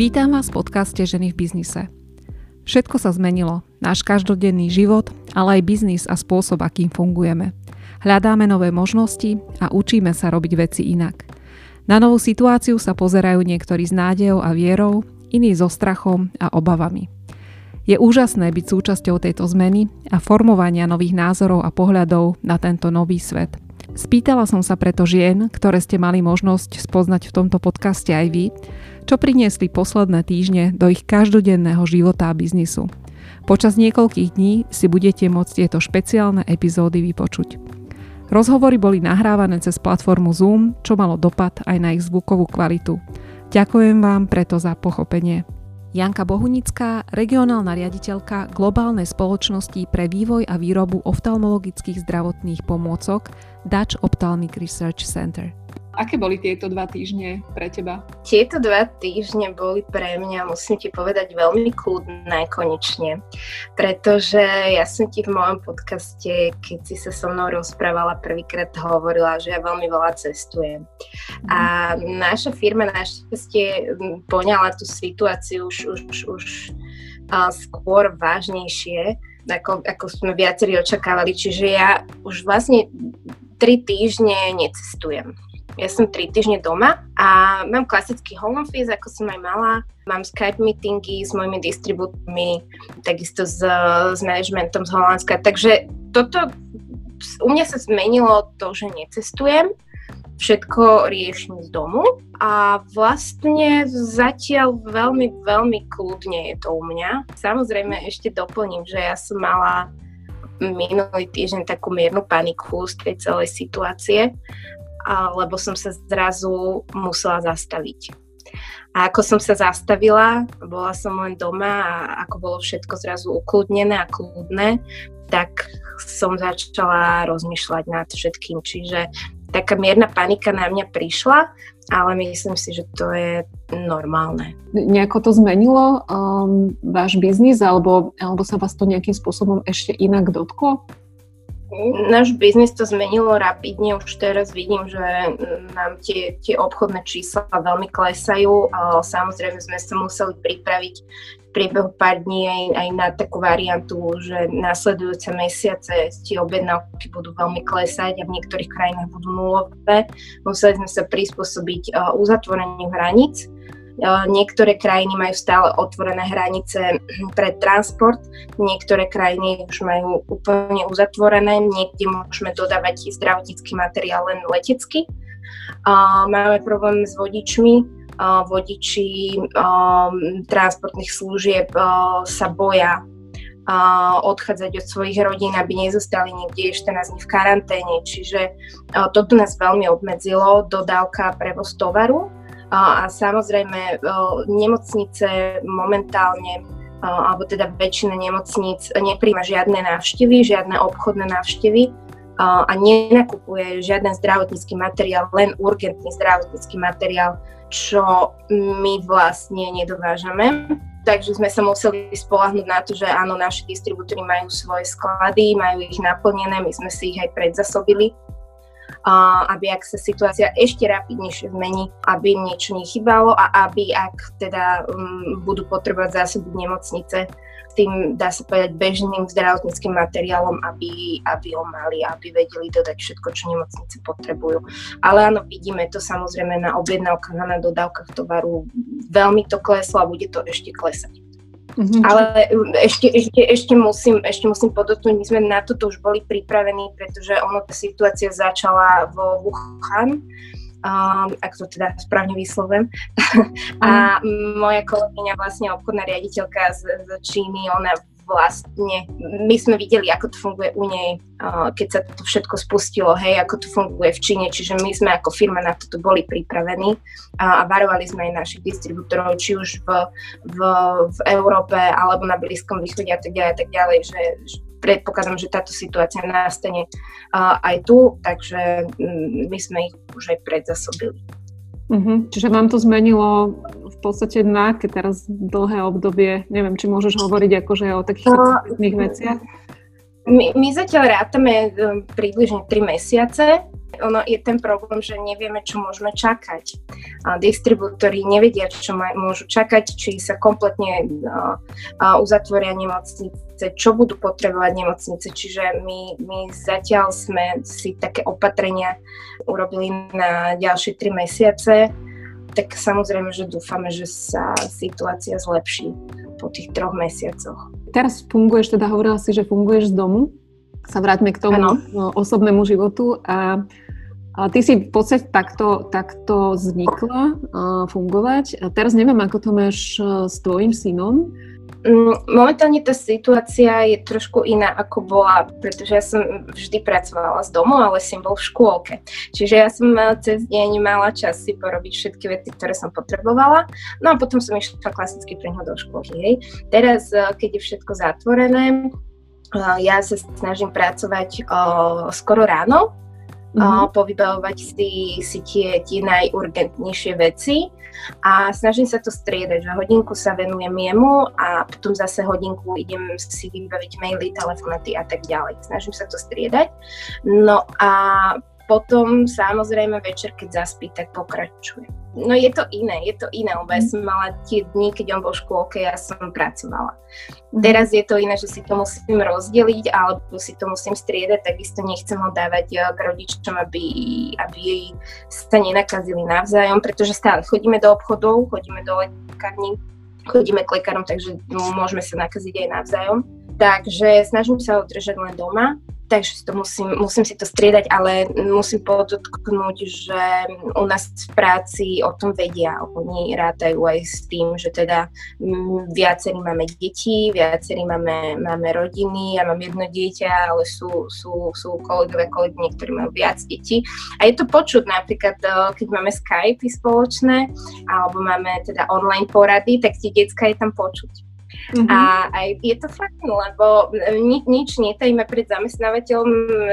Vítam vás v podcaste Ženy v biznise. Všetko sa zmenilo. Náš každodenný život, ale aj biznis a spôsob, akým fungujeme. Hľadáme nové možnosti a učíme sa robiť veci inak. Na novú situáciu sa pozerajú niektorí s nádejou a vierou, iní so strachom a obavami. Je úžasné byť súčasťou tejto zmeny a formovania nových názorov a pohľadov na tento nový svet – Spýtala som sa preto žien, ktoré ste mali možnosť spoznať v tomto podcaste aj vy, čo priniesli posledné týždne do ich každodenného života a biznisu. Počas niekoľkých dní si budete môcť tieto špeciálne epizódy vypočuť. Rozhovory boli nahrávané cez platformu Zoom, čo malo dopad aj na ich zvukovú kvalitu. Ďakujem vám preto za pochopenie. Janka Bohunická, regionálna riaditeľka globálnej spoločnosti pre vývoj a výrobu oftalmologických zdravotných pomôcok Dutch Ophthalmic Research Center. Aké boli tieto dva týždne pre teba? Tieto dva týždne boli pre mňa, musím ti povedať, veľmi kľudné konečne. Pretože ja som ti v mojom podcaste, keď si sa so mnou rozprávala, prvýkrát hovorila, že ja veľmi veľa cestujem. Mm. A naša firma našťastie poňala tú situáciu už, už, už uh, skôr vážnejšie, ako, ako sme viacerí očakávali. Čiže ja už vlastne tri týždne necestujem. Ja som tri týždne doma a mám klasický home office, ako som aj mala. Mám Skype meetingy s mojimi distribútormi, takisto s, s managementom z Holandska. Takže toto u mňa sa zmenilo to, že necestujem, všetko riešim z domu a vlastne zatiaľ veľmi, veľmi kľudne je to u mňa. Samozrejme ešte doplním, že ja som mala minulý týždeň takú miernu paniku z tej celej situácie lebo som sa zrazu musela zastaviť. A ako som sa zastavila, bola som len doma a ako bolo všetko zrazu ukludnené a kľudné, tak som začala rozmýšľať nad všetkým. Čiže taká mierna panika na mňa prišla, ale myslím si, že to je normálne. Nejako to zmenilo um, váš biznis, alebo, alebo sa vás to nejakým spôsobom ešte inak dotklo? Náš biznis to zmenilo rapidne, už teraz vidím, že nám tie, tie obchodné čísla veľmi klesajú. Samozrejme sme sa museli pripraviť v priebehu pár dní aj, aj na takú variantu, že následujúce mesiace tie objednávky budú veľmi klesať a v niektorých krajinách budú nulové. Museli sme sa prispôsobiť uzatvoreniu hraníc Niektoré krajiny majú stále otvorené hranice pre transport, niektoré krajiny už majú úplne uzatvorené, niekde môžeme dodávať zdravotnícky materiál len letecky. Máme problém s vodičmi, vodiči transportných služieb sa boja odchádzať od svojich rodín, aby nezostali niekde 14 dní v karanténe. Čiže toto nás veľmi obmedzilo, dodávka, prevoz tovaru. A samozrejme, nemocnice momentálne alebo teda väčšina nemocníc nepríjma žiadne návštevy, žiadne obchodné návštevy a nenakupuje žiaden zdravotnícky materiál, len urgentný zdravotnícky materiál, čo my vlastne nedovážame. Takže sme sa museli spolahnuť na to, že áno, naši distribútory majú svoje sklady, majú ich naplnené, my sme si ich aj predzasobili aby ak sa situácia ešte rapidnejšie zmení, aby im niečo nechybalo a aby ak teda um, budú potrebovať zásoby nemocnice tým, dá sa povedať, bežným zdravotníckým materiálom, aby, aby ho mali, aby vedeli dodať všetko, čo nemocnice potrebujú. Ale áno, vidíme to samozrejme na objednávkach a na dodávkach tovaru. Veľmi to kleslo a bude to ešte klesať. Mm-hmm. Ale ešte, ešte, ešte, musím, ešte musím podotknúť, my sme na toto už boli pripravení, pretože ono tá situácia začala vo Wuhan, um, ak to teda správne vyslovujem. a moja kolegyňa, vlastne obchodná riaditeľka z, z Číny, ona vlastne, my sme videli, ako to funguje u nej, keď sa to všetko spustilo, hej, ako to funguje v Číne, čiže my sme ako firma na toto boli pripravení a varovali sme aj našich distribútorov, či už v, v, v Európe alebo na Blízkom východe a tak ďalej, a tak ďalej, že, predpokladám, že táto situácia nastane aj tu, takže mm, my sme ich už aj predzasobili. Uh-huh. Čiže vám to zmenilo v podstate na aké teraz dlhé obdobie? Neviem, či môžeš hovoriť akože o takých no, veciach? My, my zatiaľ rátame um, približne 3 mesiace. Ono je ten problém, že nevieme, čo môžeme čakať. A distribútory nevedia, čo môžu čakať, či sa kompletne uzatvoria nemocnice, čo budú potrebovať nemocnice. Čiže my, my zatiaľ sme si také opatrenia urobili na ďalšie tri mesiace tak samozrejme, že dúfame, že sa situácia zlepší po tých troch mesiacoch. Teraz funguješ, teda hovorila si, že funguješ z domu. Sa vráťme k tomu ano. No, osobnému životu a a ty si v podstate takto, takto uh, fungovať. A teraz neviem, ako to máš uh, s tvojim synom. Mm, momentálne tá situácia je trošku iná, ako bola, pretože ja som vždy pracovala z domu, ale som bol v škôlke. Čiže ja som cez deň mala čas si porobiť všetky veci, ktoré som potrebovala. No a potom som išla klasicky pre ňo do škôlky. Hej. Teraz, e, keď je všetko zatvorené, e, ja sa snažím pracovať skoro ráno, mm-hmm. povybavovať si, si tie, tie najurgentnejšie veci a snažím sa to striedať, že hodinku sa venujem jemu a potom zase hodinku idem si vybaviť maily, telefonaty a tak ďalej. Snažím sa to striedať. No a potom samozrejme večer, keď zaspí, tak pokračuje. No je to iné, je to iné, lebo ja mhm. som mala tie dni, keď on bol v škôlke, ja som pracovala. Mhm. Teraz je to iné, že si to musím rozdeliť, alebo si to musím striedať, takisto nechcem ho dávať eh, k rodičom, aby, aby jej sa nenakazili navzájom, pretože stále chodíme do obchodov, chodíme do lekární, chodíme k lekárom, takže môžeme sa nakaziť aj navzájom. Takže snažím sa ho držať len doma takže to musím, musím si to striedať, ale musím podotknúť, že u nás v práci o tom vedia. Oni rátajú aj s tým, že teda mm, viacerí máme deti, viacerí máme, máme rodiny, ja mám jedno dieťa, ale sú, sú, sú kolegovia, kolegyne, ktorí majú viac detí. A je to počuť napríklad, e, keď máme Skype spoločné, alebo máme teda online porady, tak tie decka je tam počuť. Mm-hmm. A aj je to fakt, lebo ni, nič netajíme pred zamestnávateľom,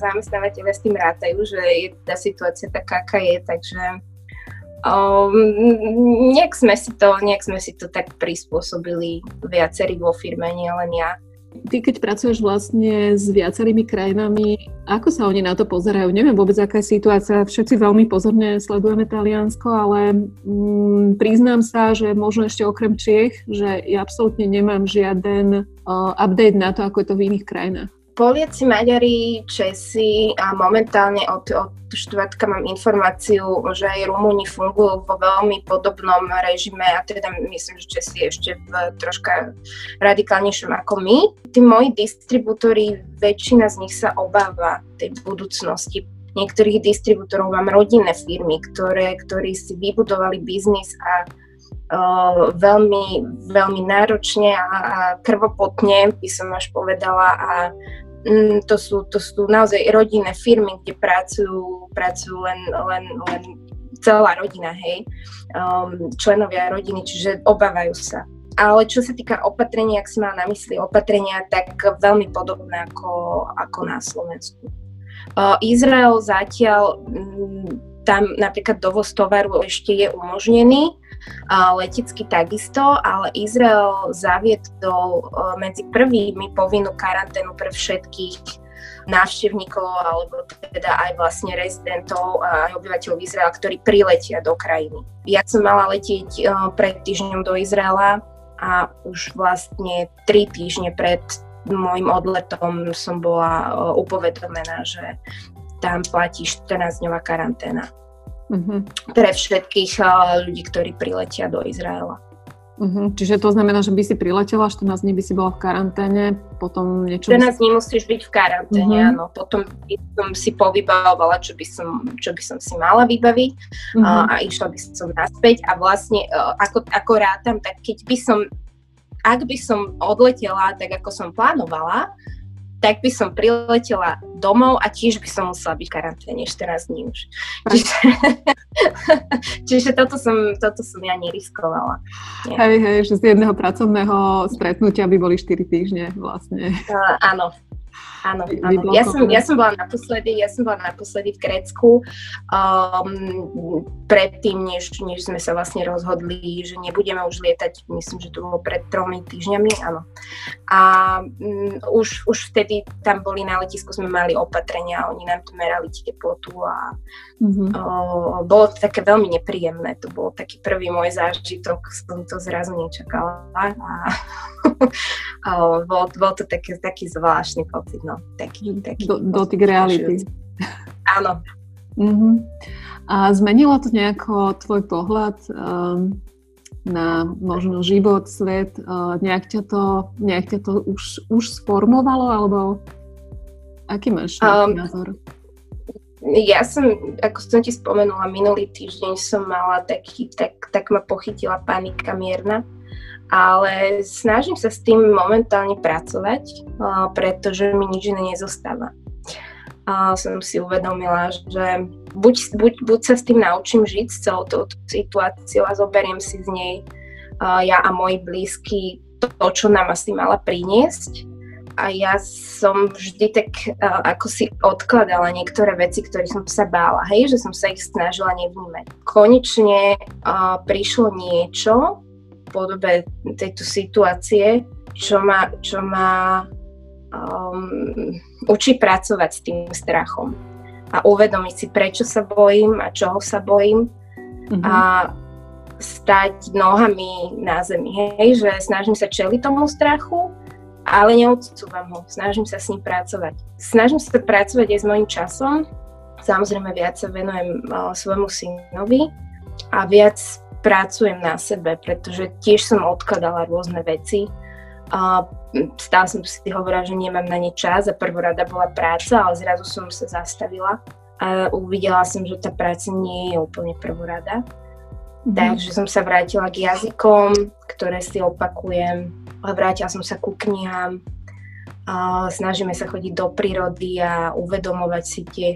zamestnávateľe s tým rátajú, že je tá situácia taká, aká je, takže um, nejak, sme si to, nejak sme si to tak prispôsobili viacerí vo firme, nielen ja. Ty, keď pracuješ vlastne s viacerými krajinami, ako sa oni na to pozerajú? Neviem vôbec, aká je situácia. Všetci veľmi pozorne sledujeme Taliansko, ale mm, priznám sa, že možno ešte okrem Čiech, že ja absolútne nemám žiaden uh, update na to, ako je to v iných krajinách. Poliaci, Maďari, Česi a momentálne od, od štvrtka mám informáciu, že aj Rumúni fungujú vo veľmi podobnom režime a teda myslím, že Česi ešte v troška radikálnejšom ako my. Tí moji distribútory, väčšina z nich sa obáva tej budúcnosti niektorých distribútorov mám rodinné firmy, ktoré, ktorí si vybudovali biznis a uh, veľmi, veľmi náročne a, a krvopotne, by som až povedala, a to, sú, to sú naozaj rodinné firmy, kde pracujú, pracujú len, len, len celá rodina, hej, um, členovia rodiny, čiže obávajú sa. Ale čo sa týka opatrenia, ak si mal na mysli opatrenia, tak veľmi podobné ako, ako na Slovensku. Uh, Izrael zatiaľ um, tam napríklad dovoz tovaru ešte je umožnený, letecky takisto, ale Izrael zaviedol medzi prvými povinnú karanténu pre všetkých návštevníkov alebo teda aj vlastne rezidentov a aj obyvateľov Izraela, ktorí priletia do krajiny. Ja som mala letieť pred týždňom do Izraela a už vlastne tri týždne pred môjim odletom som bola upovedomená, že tam platí 14-dňová karanténa. Uh-huh. Pre všetkých uh, ľudí, ktorí priletia do Izraela. Uh-huh. Čiže to znamená, že by si priletela, 14 dní by si bola v karanténe, potom niečo... 14 dní musíš byť v karanténe, uh-huh. áno. Potom by som si povybavovala, čo by som, čo by som si mala vybaviť uh-huh. uh, a išla by som naspäť a vlastne uh, ako, ako rátam, tak keď by som, ak by som odletela tak, ako som plánovala, tak by som priletela domov a tiež by som musela byť v karanténe 14 dní už. Čiže, čiže toto, som, toto som ja neriskovala. Hej, hej, že z jedného pracovného stretnutia by boli 4 týždne vlastne. Uh, áno, Áno, áno. Ja som, ja som bola naposledy, ja som bola naposledy v Grécku um, predtým, než, než sme sa vlastne rozhodli, že nebudeme už lietať, myslím, že to bolo pred tromi týždňami, áno. A um, už, už vtedy tam boli na letisku, sme mali mali opatrenia, oni nám merali teplotu a mm-hmm. o, bolo to také veľmi nepríjemné. To bol taký prvý môj zážitok, som to zrazu nečakala a o, bol, bol to taký, taký zvláštny pocit, no. Taký, taký Do, dotyk reality. Áno. Mm-hmm. A zmenilo to nejako tvoj pohľad um, na možno život, svet? Uh, nejak ťa to, nejak ťa to už, už sformovalo, alebo aký máš um, názor? Ja som, ako som ti spomenula, minulý týždeň som mala taký, tak, tak ma pochytila panika mierna, ale snažím sa s tým momentálne pracovať, pretože mi nič iné nezostáva. A som si uvedomila, že buď, buď, buď sa s tým naučím žiť s celou touto situáciou a zoberiem si z nej ja a moji blízky to, čo nám asi mala priniesť. A ja som vždy tak uh, ako si odkladala niektoré veci, ktoré som sa bála, hej, že som sa ich snažila nevnímať. Konečne uh, prišlo niečo v podobe tejto situácie, čo ma, čo ma um, učí pracovať s tým strachom a uvedomiť si, prečo sa bojím a čoho sa bojím mm-hmm. a stať nohami na zemi, hej, že snažím sa čeliť tomu strachu, ale neodsúvam ho, snažím sa s ním pracovať. Snažím sa pracovať aj s mojim časom, samozrejme viac sa venujem uh, svojmu synovi a viac pracujem na sebe, pretože tiež som odkladala rôzne veci, stále som si hovorila, že nemám na ne čas a prvorada bola práca, ale zrazu som sa zastavila a uvidela som, že tá práca nie je úplne prvorada. Mm. Takže som sa vrátila k jazykom, ktoré si opakujem. Vrátila som sa ku knihám. Snažíme sa chodiť do prírody a uvedomovať si tie,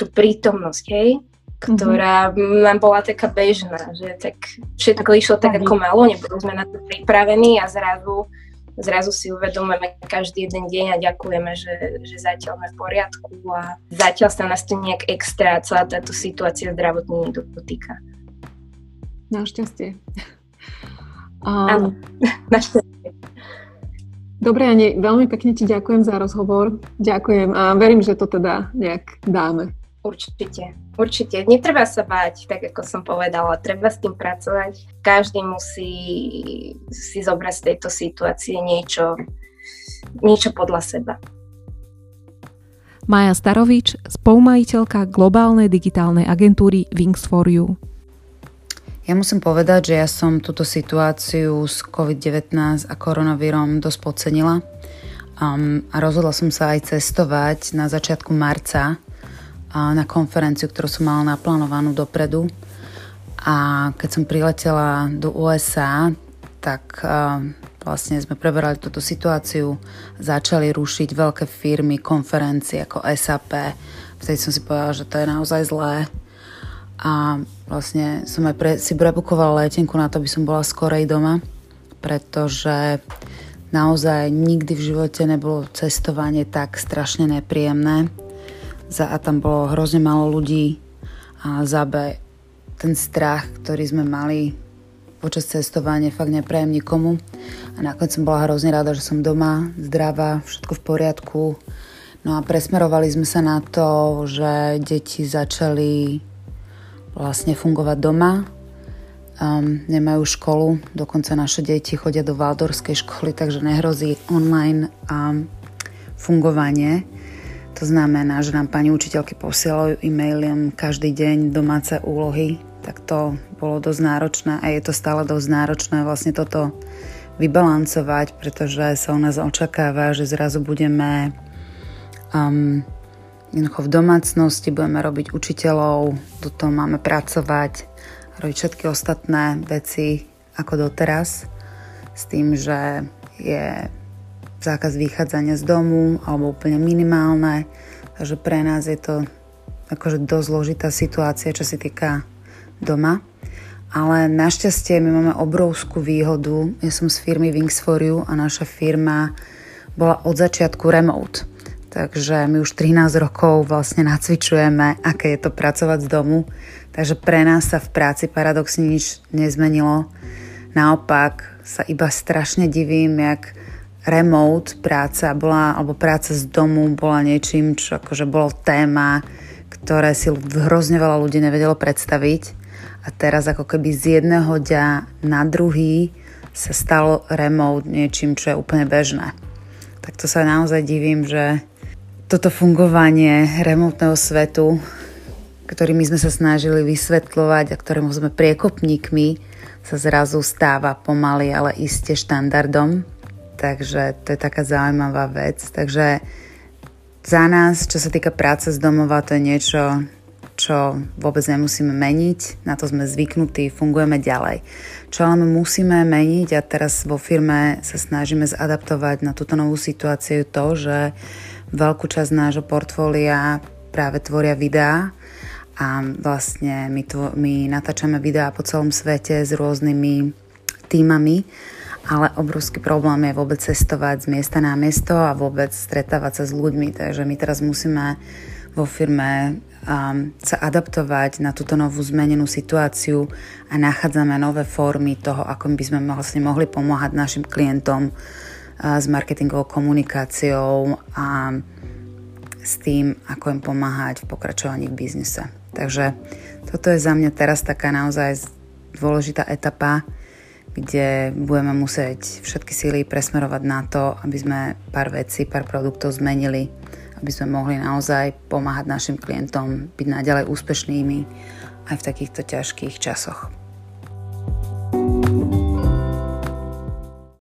tú prítomnosť, hej? ktorá mm-hmm. nám bola taká bežná, že tak všetko išlo tak ako malo, neboli sme na to pripravení a zrazu zrazu si uvedomujeme každý jeden deň a ďakujeme, že, že zatiaľ sme v poriadku a zatiaľ sa nás to nejak extra celá táto situácia zdravotne nedotýka. Našťastie. Um, Áno, našťastie. Dobre, Ani, veľmi pekne ti ďakujem za rozhovor. Ďakujem a verím, že to teda nejak dáme. Určite, určite. Netreba sa báť, tak ako som povedala, treba s tým pracovať. Každý musí si zobrať z tejto situácie niečo, niečo podľa seba. Maja Starovič, spolumajiteľka globálnej digitálnej agentúry Wings for You. Ja musím povedať, že ja som túto situáciu s COVID-19 a koronavírom dosť podcenila um, a rozhodla som sa aj cestovať na začiatku marca na konferenciu, ktorú som mala naplánovanú dopredu. A keď som priletela do USA, tak vlastne sme preberali túto situáciu, začali rušiť veľké firmy, konferencie ako SAP. Vtedy som si povedala, že to je naozaj zlé. A vlastne som aj pre, si prebukovala letenku na to, aby som bola skorej doma, pretože naozaj nikdy v živote nebolo cestovanie tak strašne nepríjemné za A tam bolo hrozne málo ľudí a za B ten strach, ktorý sme mali počas cestovania, fakt neprajem nikomu. A nakoniec som bola hrozne rada, že som doma, zdravá, všetko v poriadku. No a presmerovali sme sa na to, že deti začali vlastne fungovať doma. Um, nemajú školu, dokonca naše deti chodia do Valdorskej školy, takže nehrozí online um, fungovanie. To znamená, že nám pani učiteľky posielajú e-mailom každý deň domáce úlohy, tak to bolo dosť náročné a je to stále dosť náročné vlastne toto vybalancovať, pretože sa u nás očakáva, že zrazu budeme um, v domácnosti, budeme robiť učiteľov, do toho máme pracovať, robiť všetky ostatné veci ako doteraz, s tým, že je zákaz vychádzania z domu alebo úplne minimálne. Takže pre nás je to akože dosť zložitá situácia, čo sa týka doma. Ale našťastie my máme obrovskú výhodu. Ja som z firmy Wings for You a naša firma bola od začiatku remote. Takže my už 13 rokov vlastne nacvičujeme, aké je to pracovať z domu. Takže pre nás sa v práci paradoxne nič nezmenilo. Naopak sa iba strašne divím, jak remote práca bola, alebo práca z domu bola niečím, čo akože bolo téma, ktoré si hrozne veľa ľudí nevedelo predstaviť. A teraz ako keby z jedného dňa na druhý sa stalo remote niečím, čo je úplne bežné. Tak to sa naozaj divím, že toto fungovanie remotného svetu, ktorými sme sa snažili vysvetľovať a ktorému sme priekopníkmi, sa zrazu stáva pomaly, ale iste štandardom Takže to je taká zaujímavá vec. Takže za nás, čo sa týka práce z domova, to je niečo, čo vôbec nemusíme meniť, na to sme zvyknutí, fungujeme ďalej. Čo ale musíme meniť a teraz vo firme sa snažíme zadaptovať na túto novú situáciu to, že veľkú časť nášho portfólia práve tvoria videá a vlastne my, tvo- my natáčame videá po celom svete s rôznymi týmami ale obrovský problém je vôbec cestovať z miesta na miesto a vôbec stretávať sa s ľuďmi. Takže my teraz musíme vo firme um, sa adaptovať na túto novú zmenenú situáciu a nachádzame nové formy toho, ako by sme vlastne mohli pomáhať našim klientom s marketingovou komunikáciou a s tým, ako im pomáhať v pokračovaní v biznise. Takže toto je za mňa teraz taká naozaj dôležitá etapa, kde budeme musieť všetky síly presmerovať na to, aby sme pár vecí, pár produktov zmenili, aby sme mohli naozaj pomáhať našim klientom byť naďalej úspešnými aj v takýchto ťažkých časoch.